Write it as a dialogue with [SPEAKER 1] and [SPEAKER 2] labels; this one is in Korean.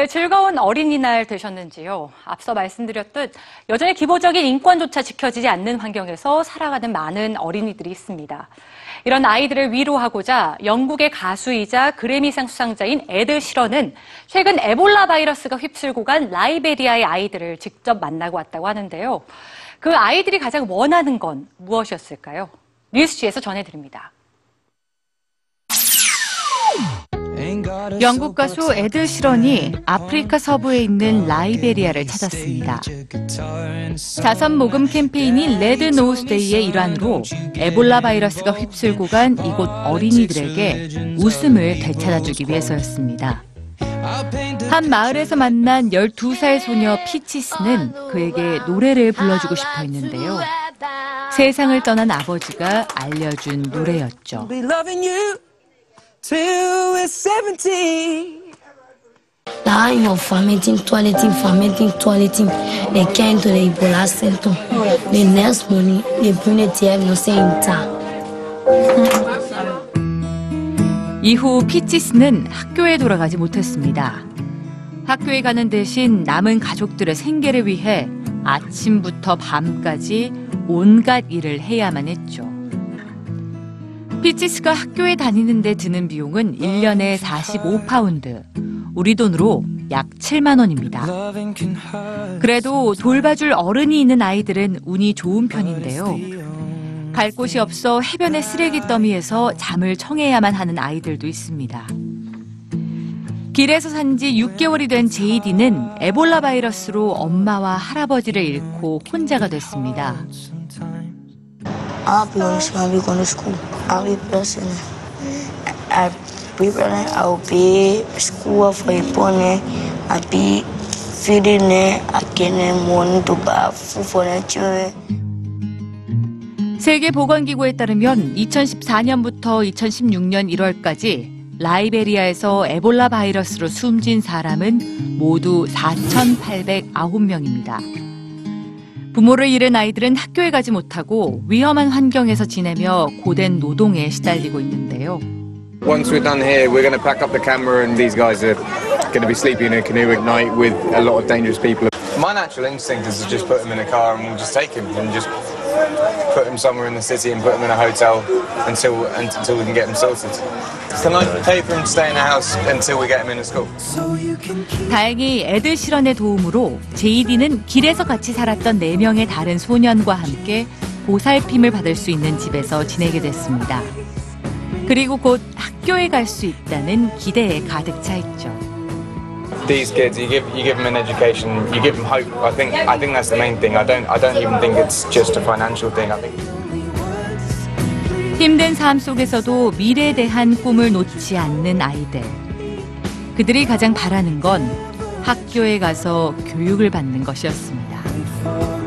[SPEAKER 1] 네, 즐거운 어린이날 되셨는지요? 앞서 말씀드렸듯 여전히 기본적인 인권조차 지켜지지 않는 환경에서 살아가는 많은 어린이들이 있습니다. 이런 아이들을 위로하고자 영국의 가수이자 그래미상 수상자인 에드 시런은 최근 에볼라 바이러스가 휩쓸고 간 라이베리아의 아이들을 직접 만나고 왔다고 하는데요. 그 아이들이 가장 원하는 건 무엇이었을까요? 뉴스G에서 전해드립니다.
[SPEAKER 2] 영국 가수 에드 시런이 아프리카 서부에 있는 라이베리아를 찾았습니다. 자선 모금 캠페인인 Red Nose Day의 일환으로 에볼라 바이러스가 휩쓸고 간 이곳 어린이들에게 웃음을 되찾아주기 위해서였습니다. 한 마을에서 만난 12살 소녀 피치스는 그에게 노래를 불러주고 싶어 했는데요. 세상을 떠난 아버지가 알려준 노래였죠.
[SPEAKER 3] 70.
[SPEAKER 4] Lá em alfamento, em toalete, em famento, em toalete, de quem tu de ibola sento, de next money, de punete, no senta.
[SPEAKER 2] 이후 피치스는 학교에 돌아가지 못했습니다. 학교에 가는 대신 남은 가족들의 생계를 위해 아침부터 밤까지 온갖 일을 해야만 했죠. 피치스가 학교에 다니는데 드는 비용은 1년에 45파운드, 우리 돈으로 약 7만 원입니다. 그래도 돌봐줄 어른이 있는 아이들은 운이 좋은 편인데요. 갈 곳이 없어 해변의 쓰레기 더미에서 잠을 청해야만 하는 아이들도 있습니다. 길에서 산 지 6개월이 된 제이디는 에볼라 바이러스로 엄마와 할아버지를 잃고 혼자가 됐습니다.
[SPEAKER 4] I'll be honest, I'll be going to school. I'll be blessing. I'll be running, I'll be school for a pony. I'll be feeding it, I getting money to buy food for the children.
[SPEAKER 2] 세계보건기구에 따르면 2014년부터 2016년 1월까지 라이베리아에서 에볼라 바이러스로 숨진 사람은 모두 4,809명입니다. 부모를 잃은 아이들은 학교에 가지 못하고 위험한 환경에서 지내며 고된 노동에 시달리고 있는데요.
[SPEAKER 5] Once we're done here, we're going to pack up the camera, and these guys are going to be sleeping in a canoe at night with a lot of dangerous people. My natural instinct is to just put him in a car and we'll just take him and just put him somewhere in the city and put him in a hotel until until we can get him sorted. Can I pay for him to stay in a house until we get him into school?
[SPEAKER 2] 다행히 에드 시런의 도움으로 제이디는 길에서 같이 살았던 4명의 다른 소년과 함께 보살핌을 받을 수 있는 집에서 지내게 됐습니다. 그리고 곧 학교에 갈 수 있다는 기대에 가득 차 있죠.
[SPEAKER 5] These kids, you give you give them an education, you give them hope. I think I think that's the main thing. I don't I don't even think it's just a financial thing. I think.
[SPEAKER 2] 힘든 삶 속에서도 미래에 대한 꿈을 놓지 않는 아이들. 그들이 가장 바라는 건 학교에 가서 교육을 받는 것이었습니다.